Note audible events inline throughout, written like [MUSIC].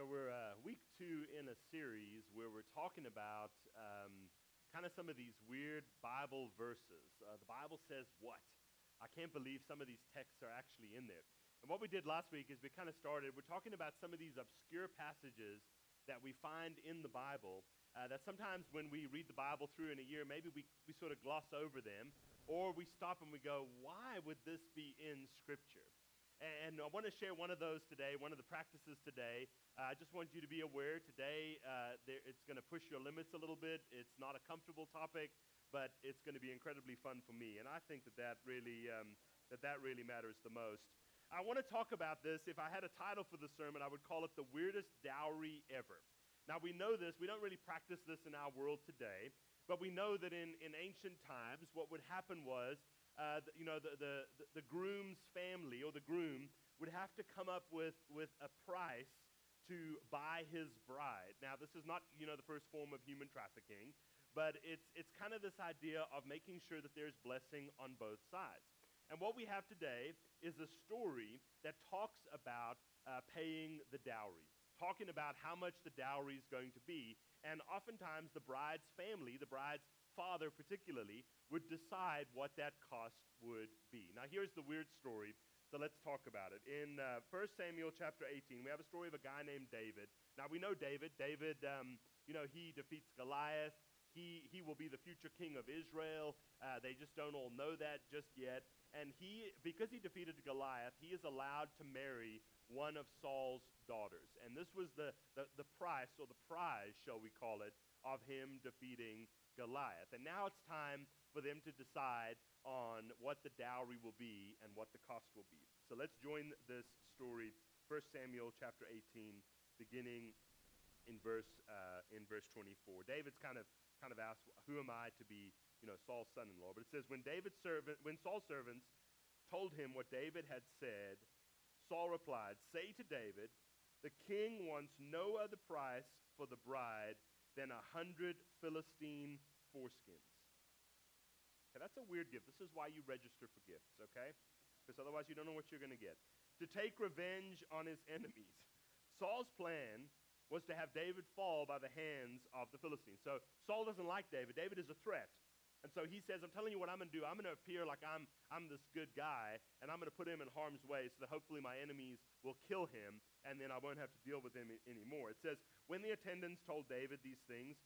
So we're uh, week two in a series where we're talking about um, kind of some of these weird Bible verses. Uh, the Bible says what? I can't believe some of these texts are actually in there. And what we did last week is we kind of started, we're talking about some of these obscure passages that we find in the Bible uh, that sometimes when we read the Bible through in a year, maybe we, we sort of gloss over them, or we stop and we go, why would this be in Scripture? And I want to share one of those today, one of the practices today. Uh, I just want you to be aware today uh, there, it's going to push your limits a little bit. It's not a comfortable topic, but it's going to be incredibly fun for me. And I think that that really, um, that, that really matters the most. I want to talk about this. If I had a title for the sermon, I would call it The Weirdest Dowry Ever. Now, we know this. We don't really practice this in our world today, but we know that in, in ancient times, what would happen was uh, you know, the, the, the groom's family or the groom would have to come up with, with a price to buy his bride. Now, this is not, you know, the first form of human trafficking, but it's, it's kind of this idea of making sure that there's blessing on both sides. And what we have today is a story that talks about uh, paying the dowry, talking about how much the dowry is going to be. And oftentimes, the bride's family, the bride's father particularly, would decide what that cost would be. Now, here's the weird story, so let's talk about it. In uh, 1 Samuel chapter 18, we have a story of a guy named David. Now, we know David. David, um, you know, he defeats Goliath. He, he will be the future king of Israel. Uh, they just don't all know that just yet. And he, because he defeated Goliath, he is allowed to marry one of Saul's daughters. And this was the, the, the price, or the prize, shall we call it, of him defeating Goliath. And now it's time for them to decide on what the dowry will be and what the cost will be. So let's join this story, 1 Samuel chapter 18, beginning in verse, uh, in verse 24. David's kind of, kind of asked, Who am I to be you know, Saul's son in law? But it says, when, David's servant, when Saul's servants told him what David had said, Saul replied, Say to David, the king wants no other price for the bride than a hundred Philistine foreskins. Okay, that's a weird gift. This is why you register for gifts, okay? Because otherwise you don't know what you're going to get. To take revenge on his enemies. Saul's plan was to have David fall by the hands of the Philistines. So Saul doesn't like David. David is a threat. And so he says, I'm telling you what I'm going to do. I'm going to appear like I'm, I'm this good guy, and I'm going to put him in harm's way so that hopefully my enemies will kill him, and then I won't have to deal with him anymore. It says, When the attendants told David these things,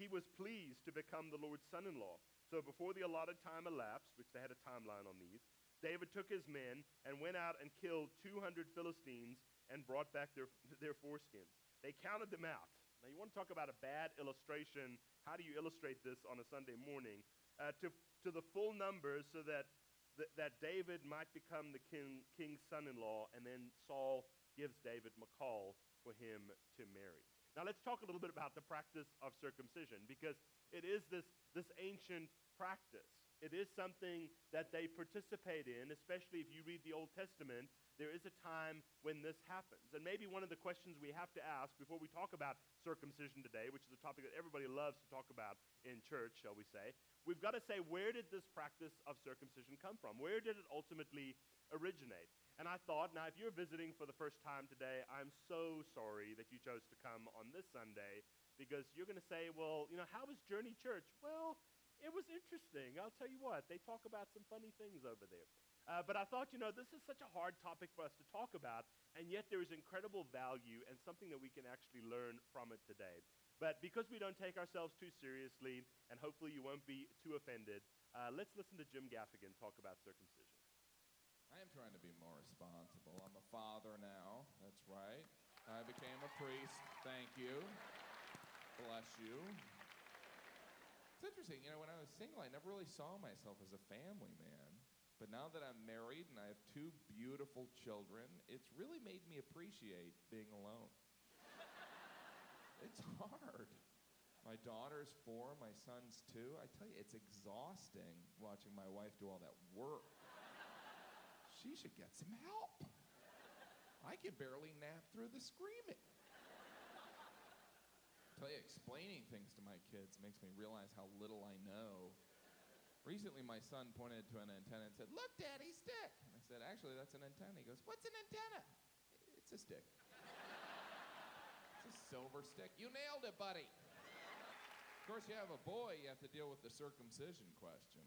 he was pleased to become the Lord's son in law. So before the allotted time elapsed, which they had a timeline on these, David took his men and went out and killed 200 Philistines and brought back their, their foreskins. They counted them out. Now, you want to talk about a bad illustration. How do you illustrate this on a Sunday morning? Uh, to, to the full numbers so that, th- that David might become the king, king's son in law, and then Saul gives David Michal for him to marry. Now, let's talk a little bit about the practice of circumcision because it is this, this ancient practice. It is something that they participate in, especially if you read the Old Testament. There is a time when this happens. And maybe one of the questions we have to ask before we talk about circumcision today, which is a topic that everybody loves to talk about in church, shall we say, we've got to say, where did this practice of circumcision come from? Where did it ultimately originate? And I thought, now, if you're visiting for the first time today, I'm so sorry that you chose to come on this Sunday because you're going to say, well, you know, how was Journey Church? Well, it was interesting. I'll tell you what, they talk about some funny things over there. Uh, but I thought, you know, this is such a hard topic for us to talk about, and yet there is incredible value and something that we can actually learn from it today. But because we don't take ourselves too seriously, and hopefully you won't be too offended, uh, let's listen to Jim Gaffigan talk about circumcision. I am trying to be more responsible. I'm a father now. That's right. I became a priest. Thank you. Bless you. It's interesting, you know, when I was single, I never really saw myself as a family man. But now that I'm married and I have two beautiful children, it's really made me appreciate being alone. [LAUGHS] it's hard. My daughter's four, my son's two. I tell you, it's exhausting watching my wife do all that work she should get some help. I can barely nap through the screaming. I Tell you, explaining things to my kids makes me realize how little I know. Recently, my son pointed to an antenna and said, Look, Daddy, stick. And I said, Actually, that's an antenna. He goes, What's an antenna? It's a stick. [LAUGHS] it's a silver stick. You nailed it, buddy. of course, you have a boy, you have to deal with the circumcision question.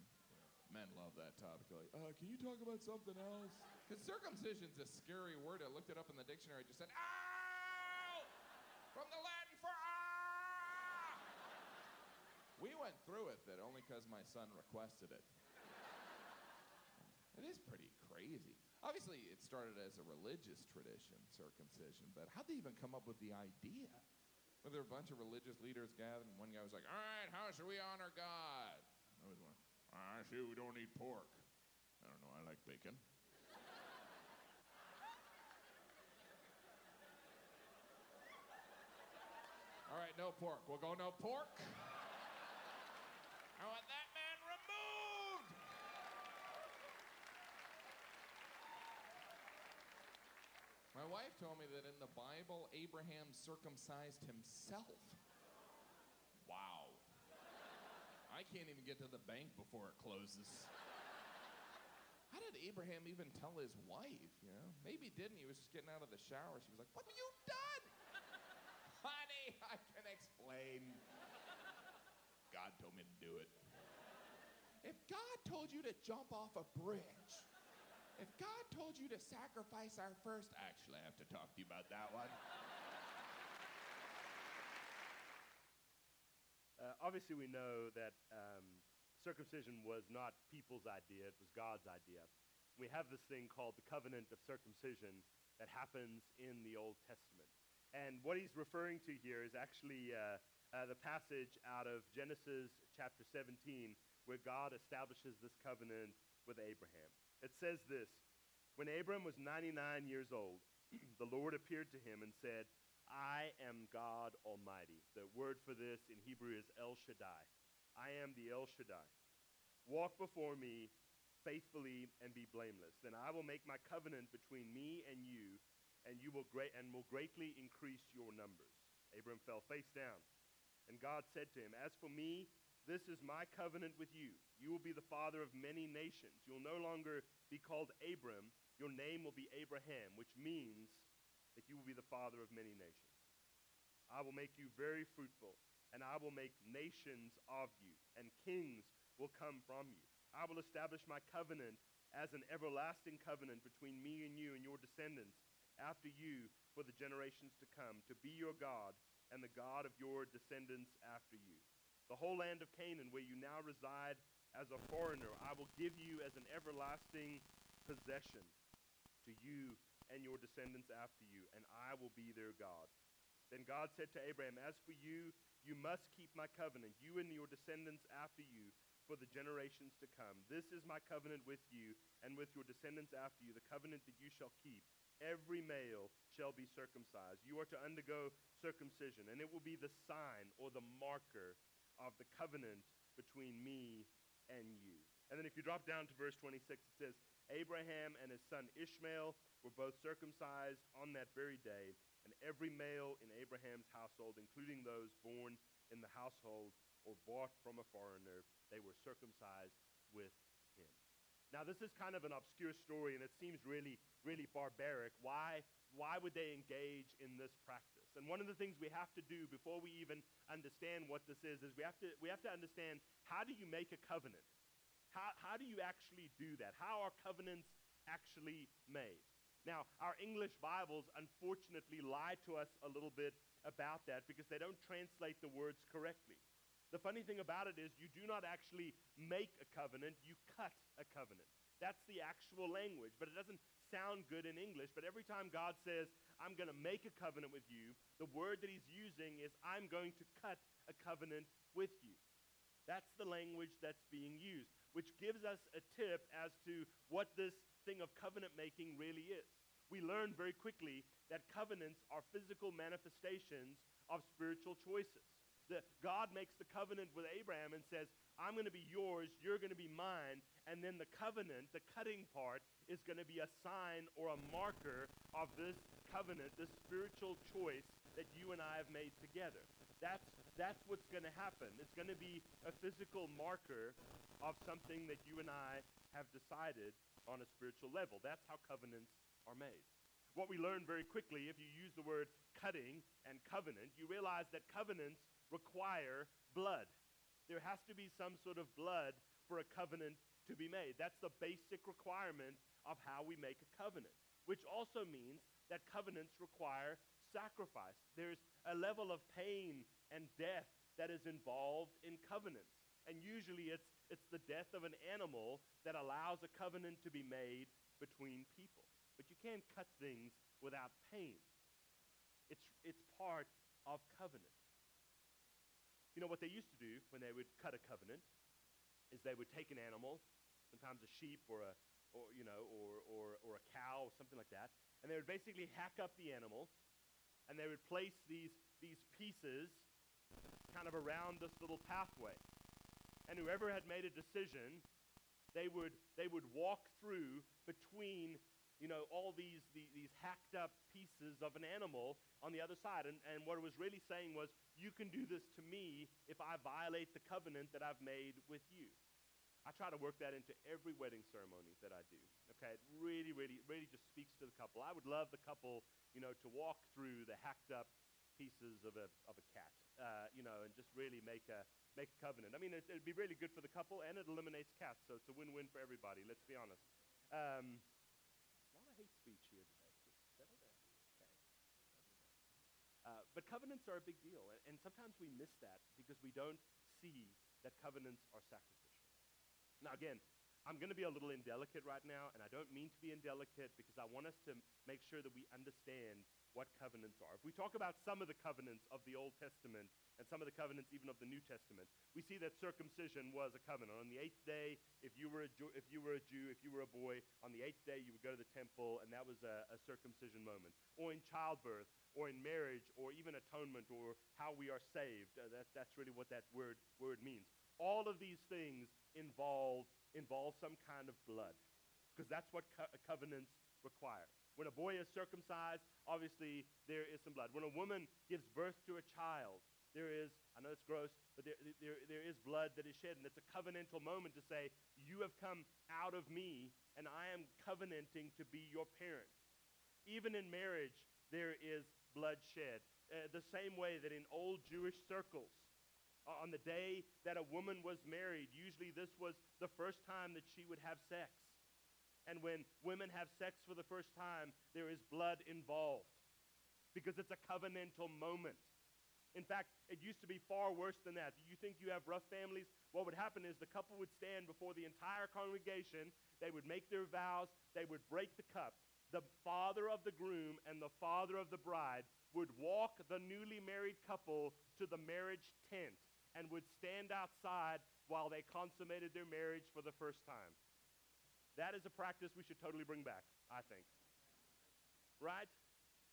Men love that topic. Like, uh, can you talk about something else? Because circumcision's a scary word. I looked it up in the dictionary. It just said, ow! From the Latin for ah! We went through it that only because my son requested it. It is pretty crazy. Obviously, it started as a religious tradition, circumcision, but how'd they even come up with the idea? Were there a bunch of religious leaders gathered, and one guy was like, All right, how should we honor God? I was I see we don't eat pork. I don't know, I like bacon. All right, no pork. We'll go no pork. I want that man removed. My wife told me that in the Bible, Abraham circumcised himself. Wow. I can't even get to the bank before it closes. How did Abraham even tell his wife? You know, maybe he didn't. He was just getting out of the shower. She was like, "What have you done?" [LAUGHS] Honey, I can explain. God told me to do it. If God told you to jump off a bridge, if God told you to sacrifice our first, actually, I have to talk to you about that one. Uh, obviously, we know that um, circumcision was not people's idea, it was God's idea. We have this thing called the covenant of circumcision that happens in the Old Testament. And what he's referring to here is actually uh, uh, the passage out of Genesis chapter 17, where God establishes this covenant with Abraham. It says this When Abram was 99 years old, [CLEARS THROAT] the Lord appeared to him and said, I am God Almighty. The word for this in Hebrew is El Shaddai. I am the El Shaddai. Walk before me faithfully and be blameless. Then I will make my covenant between me and you, and you will great and will greatly increase your numbers. Abram fell face down, and God said to him, As for me, this is my covenant with you. You will be the father of many nations. You'll no longer be called Abram. Your name will be Abraham, which means that you will be the father of many nations. I will make you very fruitful, and I will make nations of you, and kings will come from you. I will establish my covenant as an everlasting covenant between me and you and your descendants after you for the generations to come, to be your God and the God of your descendants after you. The whole land of Canaan, where you now reside as a foreigner, I will give you as an everlasting possession to you and your descendants after you, and I will be their God. Then God said to Abraham, As for you, you must keep my covenant, you and your descendants after you, for the generations to come. This is my covenant with you and with your descendants after you, the covenant that you shall keep. Every male shall be circumcised. You are to undergo circumcision, and it will be the sign or the marker of the covenant between me and you. And then if you drop down to verse 26, it says, Abraham and his son Ishmael were both circumcised on that very day, and every male in Abraham's household, including those born in the household or bought from a foreigner, they were circumcised with. Now, this is kind of an obscure story, and it seems really, really barbaric. Why, why would they engage in this practice? And one of the things we have to do before we even understand what this is, is we have to, we have to understand how do you make a covenant? How, how do you actually do that? How are covenants actually made? Now, our English Bibles unfortunately lie to us a little bit about that because they don't translate the words correctly. The funny thing about it is, you do not actually make a covenant, you cut a covenant. That's the actual language, but it doesn't sound good in English. But every time God says, I'm going to make a covenant with you, the word that he's using is, I'm going to cut a covenant with you. That's the language that's being used, which gives us a tip as to what this thing of covenant making really is. We learn very quickly that covenants are physical manifestations of spiritual choices. The, God makes the covenant with Abraham and says, I'm going to be yours, you're going to be mine. And then the covenant, the cutting part, is going to be a sign or a marker of this covenant, this spiritual choice that you and I have made together. That's, that's what's going to happen. It's going to be a physical marker of something that you and I have decided on a spiritual level. That's how covenants are made. What we learn very quickly, if you use the word cutting and covenant, you realize that covenants require blood. There has to be some sort of blood for a covenant to be made. That's the basic requirement of how we make a covenant, which also means that covenants require sacrifice. There's a level of pain and death that is involved in covenants. And usually it's, it's the death of an animal that allows a covenant to be made between people. But you can't cut things without pain. It's, it's part of covenant. You know what they used to do when they would cut a covenant is they would take an animal, sometimes a sheep or a or you know or or or a cow or something like that, and they would basically hack up the animal and they would place these these pieces kind of around this little pathway. And whoever had made a decision, they would they would walk through between you know, all these, these, these, hacked up pieces of an animal on the other side. And, and what it was really saying was, you can do this to me if I violate the covenant that I've made with you. I try to work that into every wedding ceremony that I do. Okay, it really, really, really just speaks to the couple. I would love the couple, you know, to walk through the hacked up pieces of a, of a cat, uh, you know, and just really make a, make a covenant. I mean, it, would be really good for the couple, and it eliminates cats, so it's a win-win for everybody, let's be honest. Um, hate speech here today. Just settle down. Okay. Uh, but covenants are a big deal, and, and sometimes we miss that because we don't see that covenants are sacrificial. Now, again, I'm going to be a little indelicate right now, and I don't mean to be indelicate because I want us to make sure that we understand what covenants are. If we talk about some of the covenants of the Old Testament and some of the covenants even of the New Testament, we see that circumcision was a covenant. On the eighth day, if you were a Jew, if you were a, Jew, if you were a boy, on the eighth day you would go to the temple, and that was a, a circumcision moment. Or in childbirth, or in marriage, or even atonement, or how we are saved. Uh, that, that's really what that word, word means. All of these things involve, involve some kind of blood, because that's what co- covenants require. When a boy is circumcised, obviously there is some blood. When a woman gives birth to a child, there is, I know it's gross, but there, there, there is blood that is shed. And it's a covenantal moment to say, You have come out of me, and I am covenanting to be your parent. Even in marriage, there is blood shed. Uh, the same way that in old Jewish circles, uh, on the day that a woman was married, usually this was the first time that she would have sex. And when women have sex for the first time, there is blood involved because it's a covenantal moment. In fact, it used to be far worse than that. You think you have rough families? What would happen is the couple would stand before the entire congregation, they would make their vows, they would break the cup. The father of the groom and the father of the bride would walk the newly married couple to the marriage tent and would stand outside while they consummated their marriage for the first time. That is a practice we should totally bring back, I think. Right?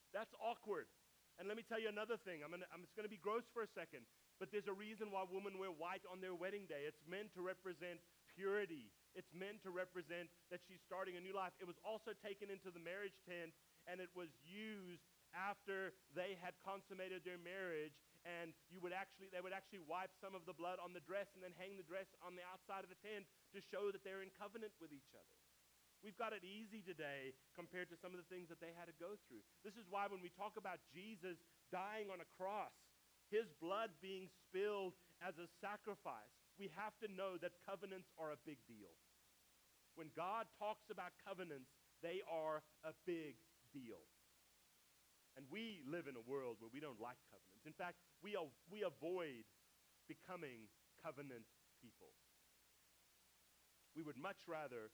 That's awkward. And let me tell you another thing. I'm, gonna, I'm it's going to be gross for a second, but there's a reason why women wear white on their wedding day. It's meant to represent purity. It's meant to represent that she's starting a new life. It was also taken into the marriage tent, and it was used after they had consummated their marriage and you would actually they would actually wipe some of the blood on the dress and then hang the dress on the outside of the tent to show that they're in covenant with each other. We've got it easy today compared to some of the things that they had to go through. This is why when we talk about Jesus dying on a cross, his blood being spilled as a sacrifice, we have to know that covenants are a big deal. When God talks about covenants, they are a big deal. And we live in a world where we don't like covenants. In fact, we, we avoid becoming covenant people. We would much rather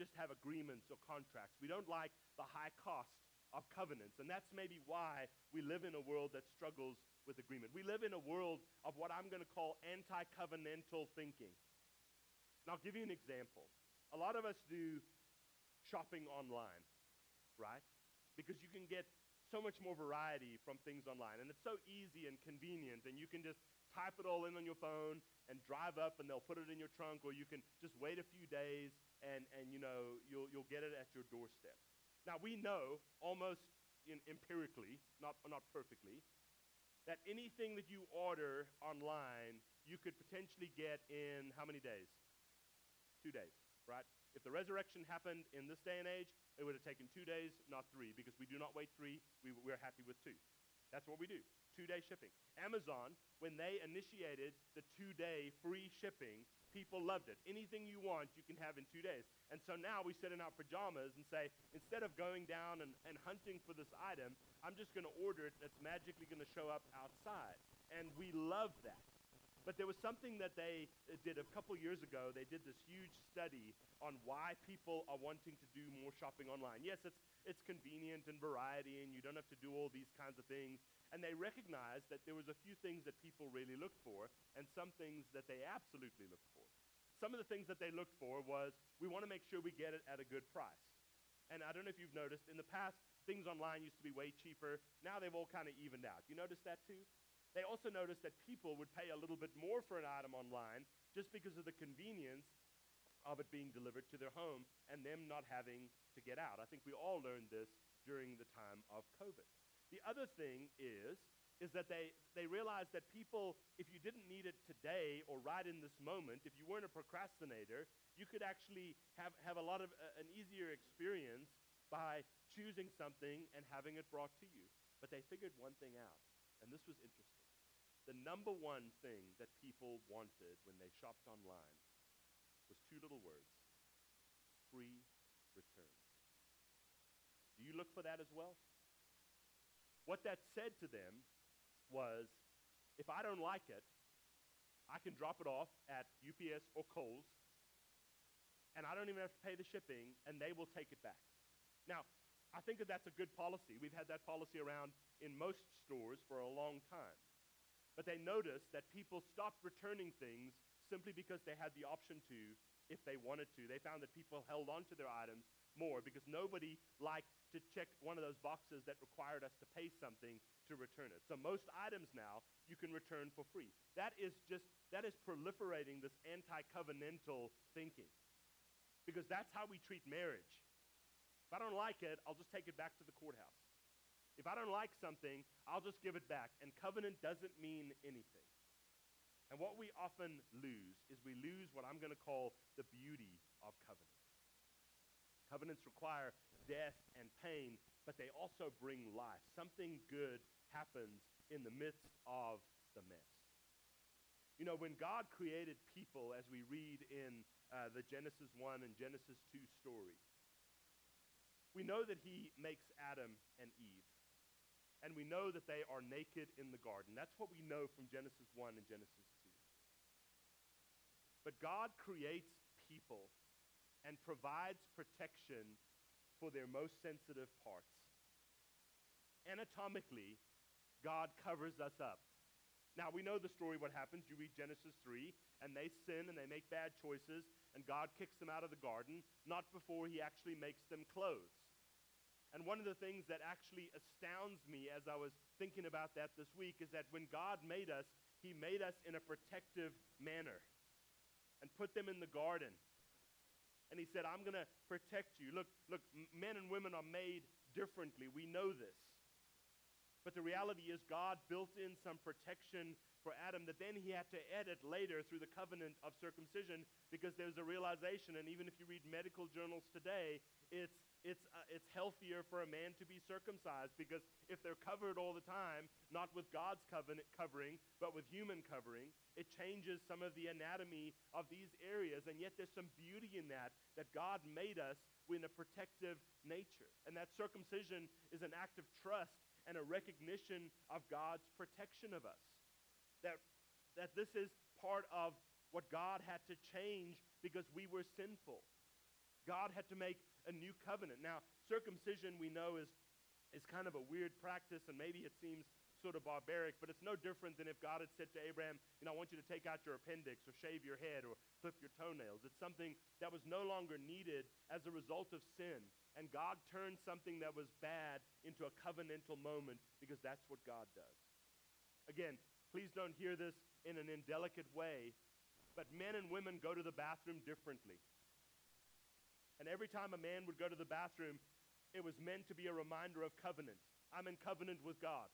just have agreements or contracts. We don't like the high cost of covenants. And that's maybe why we live in a world that struggles with agreement. We live in a world of what I'm going to call anti covenantal thinking. And I'll give you an example. A lot of us do shopping online, right? Because you can get so much more variety from things online. And it's so easy and convenient, and you can just type it all in on your phone and drive up and they'll put it in your trunk, or you can just wait a few days and, and you know, you'll, you'll get it at your doorstep. Now, we know almost empirically, not, not perfectly, that anything that you order online, you could potentially get in how many days? Two days, right? If the resurrection happened in this day and age, it would have taken two days, not three, because we do not wait three. We, we're happy with two. That's what we do. Two day shipping. Amazon, when they initiated the two day free shipping, people loved it. Anything you want, you can have in two days. And so now we sit in our pajamas and say, instead of going down and, and hunting for this item, I'm just going to order it that's magically going to show up outside. And we love that. But there was something that they uh, did a couple years ago. They did this huge study on why people are wanting to do more shopping online. Yes, it's, it's convenient and variety, and you don't have to do all these kinds of things. And they recognized that there was a few things that people really looked for, and some things that they absolutely looked for. Some of the things that they looked for was we want to make sure we get it at a good price. And I don't know if you've noticed, in the past, things online used to be way cheaper. Now they've all kind of evened out. You notice that too? They also noticed that people would pay a little bit more for an item online just because of the convenience of it being delivered to their home and them not having to get out. I think we all learned this during the time of COVID. The other thing is is that they, they realized that people, if you didn't need it today or right in this moment, if you weren't a procrastinator, you could actually have, have a lot of uh, an easier experience by choosing something and having it brought to you. But they figured one thing out, and this was interesting the number one thing that people wanted when they shopped online was two little words free returns. Do you look for that as well? What that said to them was if I don't like it, I can drop it off at UPS or Kohl's, and I don't even have to pay the shipping, and they will take it back. Now, I think that that's a good policy. We've had that policy around in most stores for a long time. But they noticed that people stopped returning things simply because they had the option to if they wanted to. They found that people held on to their items more because nobody liked to check one of those boxes that required us to pay something to return it. So most items now you can return for free. That is just that is proliferating this anti-covenantal thinking. Because that's how we treat marriage. If I don't like it, I'll just take it back to the courthouse. If I don't like something, I'll just give it back. And covenant doesn't mean anything. And what we often lose is we lose what I'm going to call the beauty of covenant. Covenants require death and pain, but they also bring life. Something good happens in the midst of the mess. You know, when God created people, as we read in uh, the Genesis 1 and Genesis 2 story, we know that he makes Adam and Eve and we know that they are naked in the garden. That's what we know from Genesis 1 and Genesis 2. But God creates people and provides protection for their most sensitive parts. Anatomically, God covers us up. Now, we know the story, what happens. You read Genesis 3, and they sin and they make bad choices, and God kicks them out of the garden, not before he actually makes them clothes. And one of the things that actually astounds me as I was thinking about that this week is that when God made us, He made us in a protective manner and put them in the garden. And He said, I'm going to protect you. Look, look, men and women are made differently. We know this. But the reality is, God built in some protection for Adam that then he had to edit later through the covenant of circumcision because there's a realization, and even if you read medical journals today, it's it's, uh, it's healthier for a man to be circumcised because if they're covered all the time, not with God's covenant covering, but with human covering, it changes some of the anatomy of these areas. And yet there's some beauty in that, that God made us in a protective nature. And that circumcision is an act of trust and a recognition of God's protection of us. That, that this is part of what God had to change because we were sinful. God had to make a new covenant. Now, circumcision we know is, is kind of a weird practice, and maybe it seems sort of barbaric, but it's no different than if God had said to Abraham, you know, I want you to take out your appendix or shave your head or clip your toenails. It's something that was no longer needed as a result of sin. And God turned something that was bad into a covenantal moment because that's what God does. Again, please don't hear this in an indelicate way, but men and women go to the bathroom differently. And every time a man would go to the bathroom, it was meant to be a reminder of covenant. I'm in covenant with God.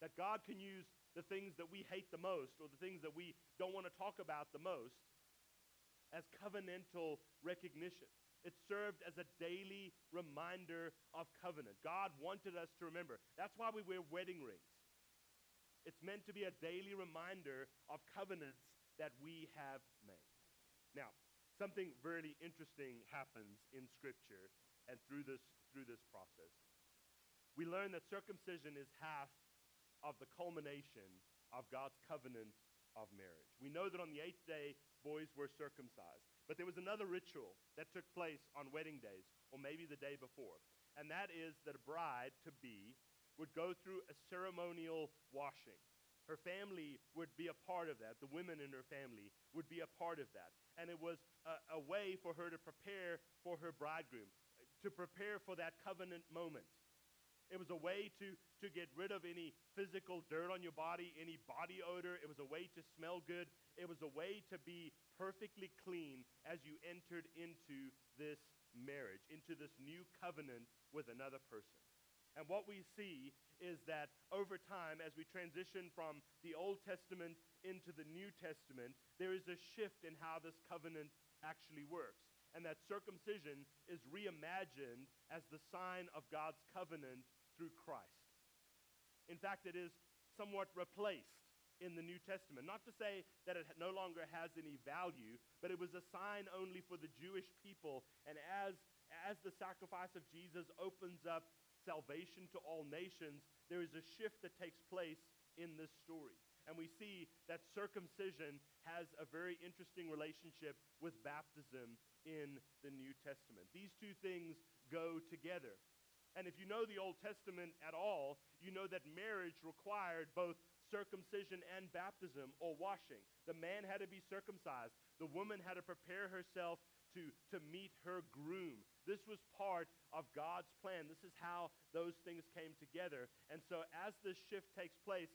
That God can use the things that we hate the most or the things that we don't want to talk about the most as covenantal recognition. It served as a daily reminder of covenant. God wanted us to remember. That's why we wear wedding rings. It's meant to be a daily reminder of covenants that we have made. Now, something really interesting happens in Scripture and through this, through this process. We learn that circumcision is half of the culmination of God's covenant of marriage. We know that on the eighth day, boys were circumcised. But there was another ritual that took place on wedding days, or maybe the day before. And that is that a bride to be would go through a ceremonial washing. Her family would be a part of that. The women in her family would be a part of that. And it was a, a way for her to prepare for her bridegroom, to prepare for that covenant moment. It was a way to, to get rid of any physical dirt on your body, any body odor. It was a way to smell good. It was a way to be perfectly clean as you entered into this marriage, into this new covenant with another person. And what we see is that over time, as we transition from the Old Testament into the New Testament, there is a shift in how this covenant actually works. And that circumcision is reimagined as the sign of God's covenant through Christ. In fact, it is somewhat replaced in the New Testament. Not to say that it no longer has any value, but it was a sign only for the Jewish people. And as, as the sacrifice of Jesus opens up salvation to all nations, there is a shift that takes place in this story. And we see that circumcision has a very interesting relationship with baptism in the New Testament. These two things go together. And if you know the Old Testament at all, you know that marriage required both circumcision and baptism or washing. The man had to be circumcised, the woman had to prepare herself to, to meet her groom. This was part of God's plan. This is how those things came together. And so, as this shift takes place,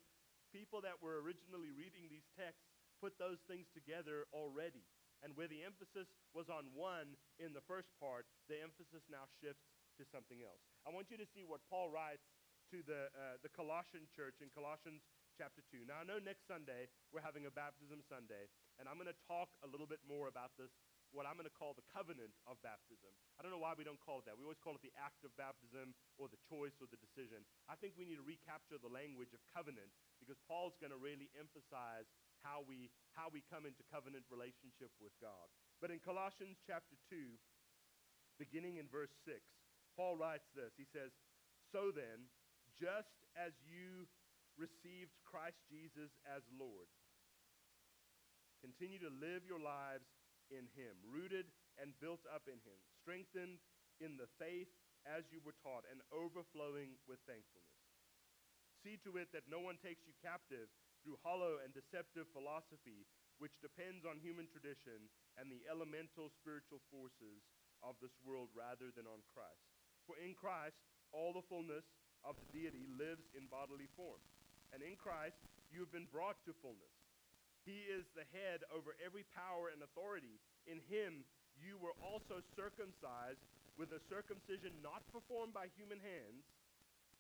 people that were originally reading these texts put those things together already. And where the emphasis was on one in the first part, the emphasis now shifts to something else. I want you to see what Paul writes to the, uh, the Colossian church in Colossians chapter 2. Now, I know next Sunday we're having a baptism Sunday, and I'm going to talk a little bit more about this, what I'm going to call the covenant of baptism. I don't know why we don't call it that. We always call it the act of baptism or the choice or the decision. I think we need to recapture the language of covenant because Paul's going to really emphasize how we, how we come into covenant relationship with God. But in Colossians chapter 2, beginning in verse 6, Paul writes this. He says, So then, just as you received Christ Jesus as Lord, continue to live your lives in him, rooted and built up in him, strengthened in the faith as you were taught, and overflowing with thankfulness. See to it that no one takes you captive through hollow and deceptive philosophy, which depends on human tradition and the elemental spiritual forces of this world rather than on Christ. For in Christ, all the fullness of the deity lives in bodily form. And in Christ, you have been brought to fullness. He is the head over every power and authority. In him, you were also circumcised with a circumcision not performed by human hands.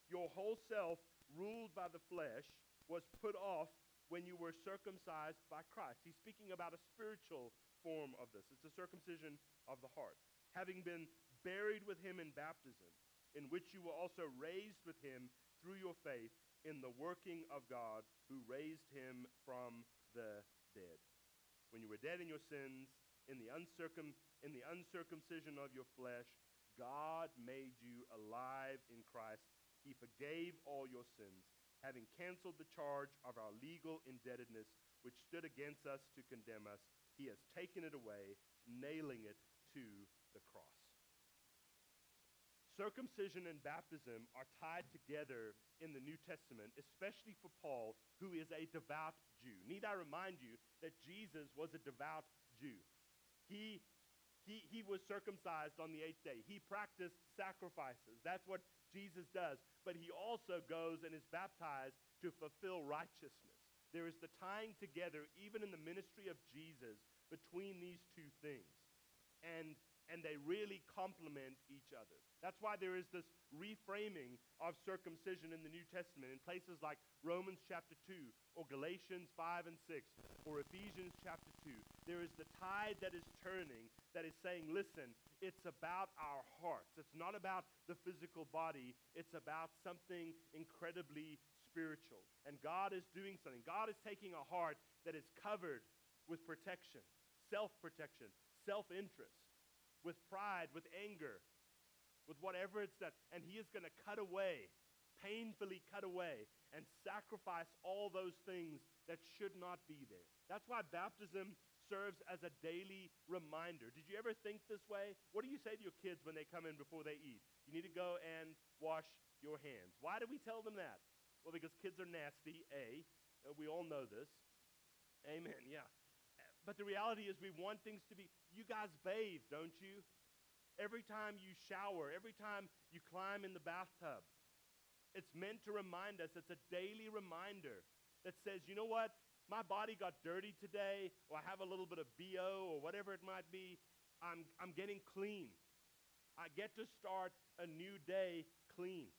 Your whole self, ruled by the flesh, was put off when you were circumcised by Christ. He's speaking about a spiritual form of this. It's a circumcision of the heart. Having been buried with him in baptism, in which you were also raised with him through your faith in the working of God who raised him from the dead. When you were dead in your sins, in the, uncircum, in the uncircumcision of your flesh, God made you alive in Christ. He forgave all your sins, having canceled the charge of our legal indebtedness, which stood against us to condemn us. He has taken it away, nailing it to the cross. Circumcision and baptism are tied together in the New Testament, especially for Paul, who is a devout Jew. Need I remind you that Jesus was a devout Jew? He, he, he was circumcised on the eighth day. He practiced sacrifices. That's what Jesus does. But he also goes and is baptized to fulfill righteousness. There is the tying together, even in the ministry of Jesus, between these two things. And, and they really complement each other. That's why there is this reframing of circumcision in the New Testament in places like Romans chapter 2 or Galatians 5 and 6 or Ephesians chapter 2. There is the tide that is turning that is saying, listen, it's about our hearts. It's not about the physical body, it's about something incredibly spiritual. And God is doing something. God is taking a heart that is covered with protection, self protection, self interest, with pride, with anger, with whatever it's done. And he is going to cut away, painfully cut away, and sacrifice all those things that should not be there. That's why baptism serves as a daily reminder. Did you ever think this way? What do you say to your kids when they come in before they eat? You need to go and wash your hands. Why do we tell them that? Well, because kids are nasty, A. We all know this. Amen, yeah. But the reality is, we want things to be. You guys bathe, don't you? every time you shower, every time you climb in the bathtub. It's meant to remind us, it's a daily reminder that says, you know what? My body got dirty today, or I have a little bit of BO, or whatever it might be. I'm, I'm getting clean. I get to start a new day clean.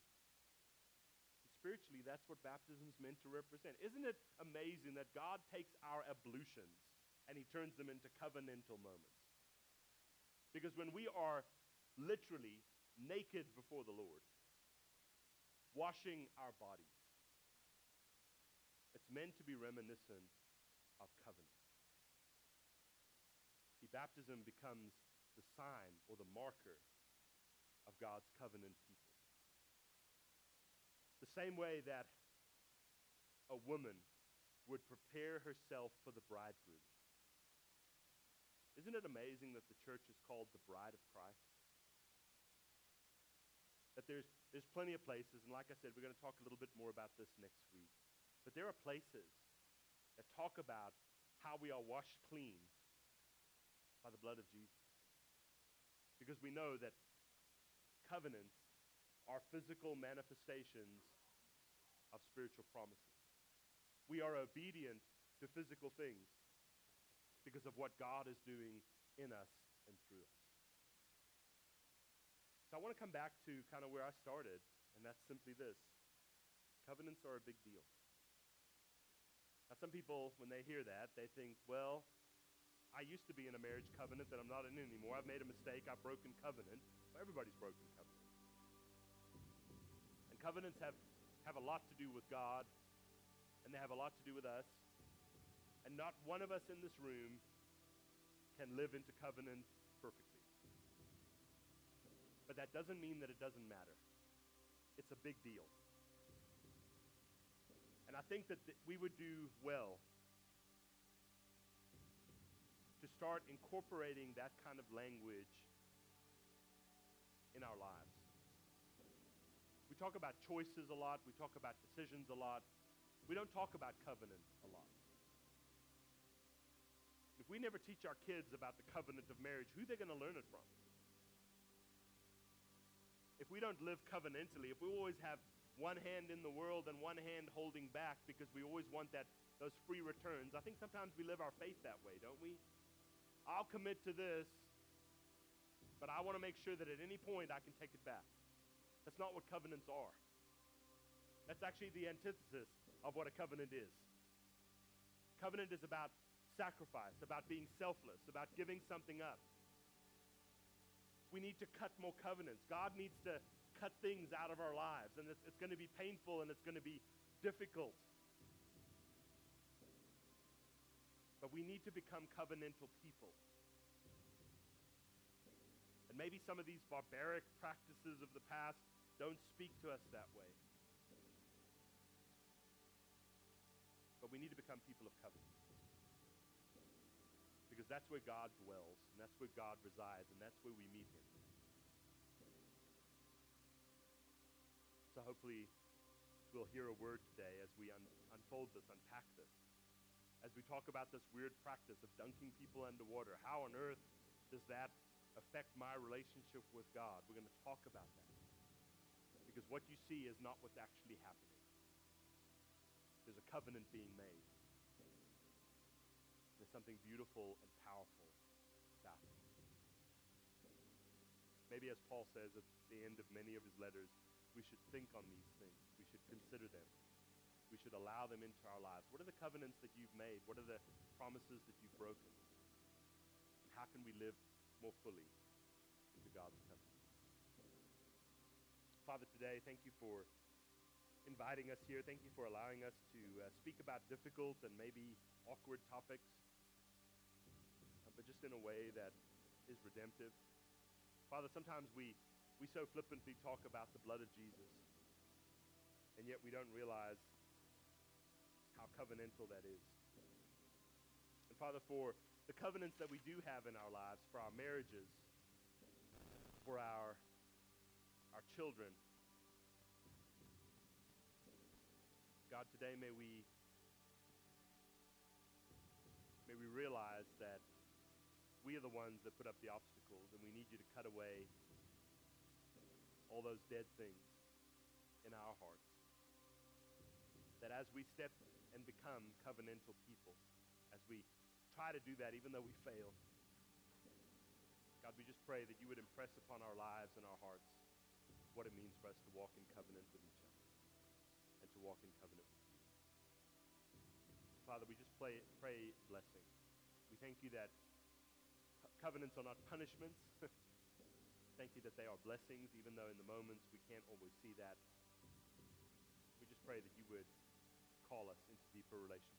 Spiritually, that's what baptism is meant to represent. Isn't it amazing that God takes our ablutions and he turns them into covenantal moments? Because when we are literally naked before the Lord, washing our bodies, it's meant to be reminiscent of covenant. See, baptism becomes the sign or the marker of God's covenant people. The same way that a woman would prepare herself for the bridegroom isn't it amazing that the church is called the bride of Christ? That there's, there's plenty of places, and like I said, we're going to talk a little bit more about this next week. But there are places that talk about how we are washed clean by the blood of Jesus. Because we know that covenants are physical manifestations of spiritual promises. We are obedient to physical things because of what God is doing in us and through us. So I want to come back to kind of where I started, and that's simply this covenants are a big deal. Now, some people, when they hear that, they think, well, I used to be in a marriage covenant that I'm not in anymore. I've made a mistake. I've broken covenant. Well, everybody's broken covenant. And covenants have, have a lot to do with God, and they have a lot to do with us. And not one of us in this room can live into covenant perfectly. But that doesn't mean that it doesn't matter. It's a big deal. And I think that th- we would do well to start incorporating that kind of language in our lives. We talk about choices a lot, we talk about decisions a lot. We don't talk about covenant a lot. If we never teach our kids about the covenant of marriage, who are they going to learn it from? If we don't live covenantally, if we always have one hand in the world and one hand holding back because we always want that those free returns, I think sometimes we live our faith that way, don't we? I'll commit to this, but I want to make sure that at any point I can take it back. That's not what covenants are. That's actually the antithesis of what a covenant is. Covenant is about sacrifice, about being selfless, about giving something up. We need to cut more covenants. God needs to cut things out of our lives, and it's, it's going to be painful and it's going to be difficult. But we need to become covenantal people. And maybe some of these barbaric practices of the past don't speak to us that way. But we need to become people of covenant because that's where God dwells, and that's where God resides, and that's where we meet Him. So hopefully, we'll hear a word today as we un- unfold this, unpack this. As we talk about this weird practice of dunking people underwater, how on earth does that affect my relationship with God? We're going to talk about that. Because what you see is not what's actually happening. There's a covenant being made. Something beautiful and powerful it. maybe as Paul says at the end of many of his letters, we should think on these things. We should consider them. We should allow them into our lives. What are the covenants that you've made? What are the promises that you've broken? And how can we live more fully into God's covenant? Father, today, thank you for inviting us here. Thank you for allowing us to uh, speak about difficult and maybe awkward topics, just in a way that is redemptive. Father, sometimes we, we so flippantly talk about the blood of Jesus, and yet we don't realize how covenantal that is. And Father, for the covenants that we do have in our lives, for our marriages, for our, our children, God, today may we may we realize that we are the ones that put up the obstacles and we need you to cut away all those dead things in our hearts. That as we step and become covenantal people, as we try to do that even though we fail, God, we just pray that you would impress upon our lives and our hearts what it means for us to walk in covenant with each other and to walk in covenant with you. Father, we just pray, pray blessing. We thank you that covenants are not punishments. [LAUGHS] thank you that they are blessings, even though in the moments we can't always see that. We just pray that you would call us into deeper relationship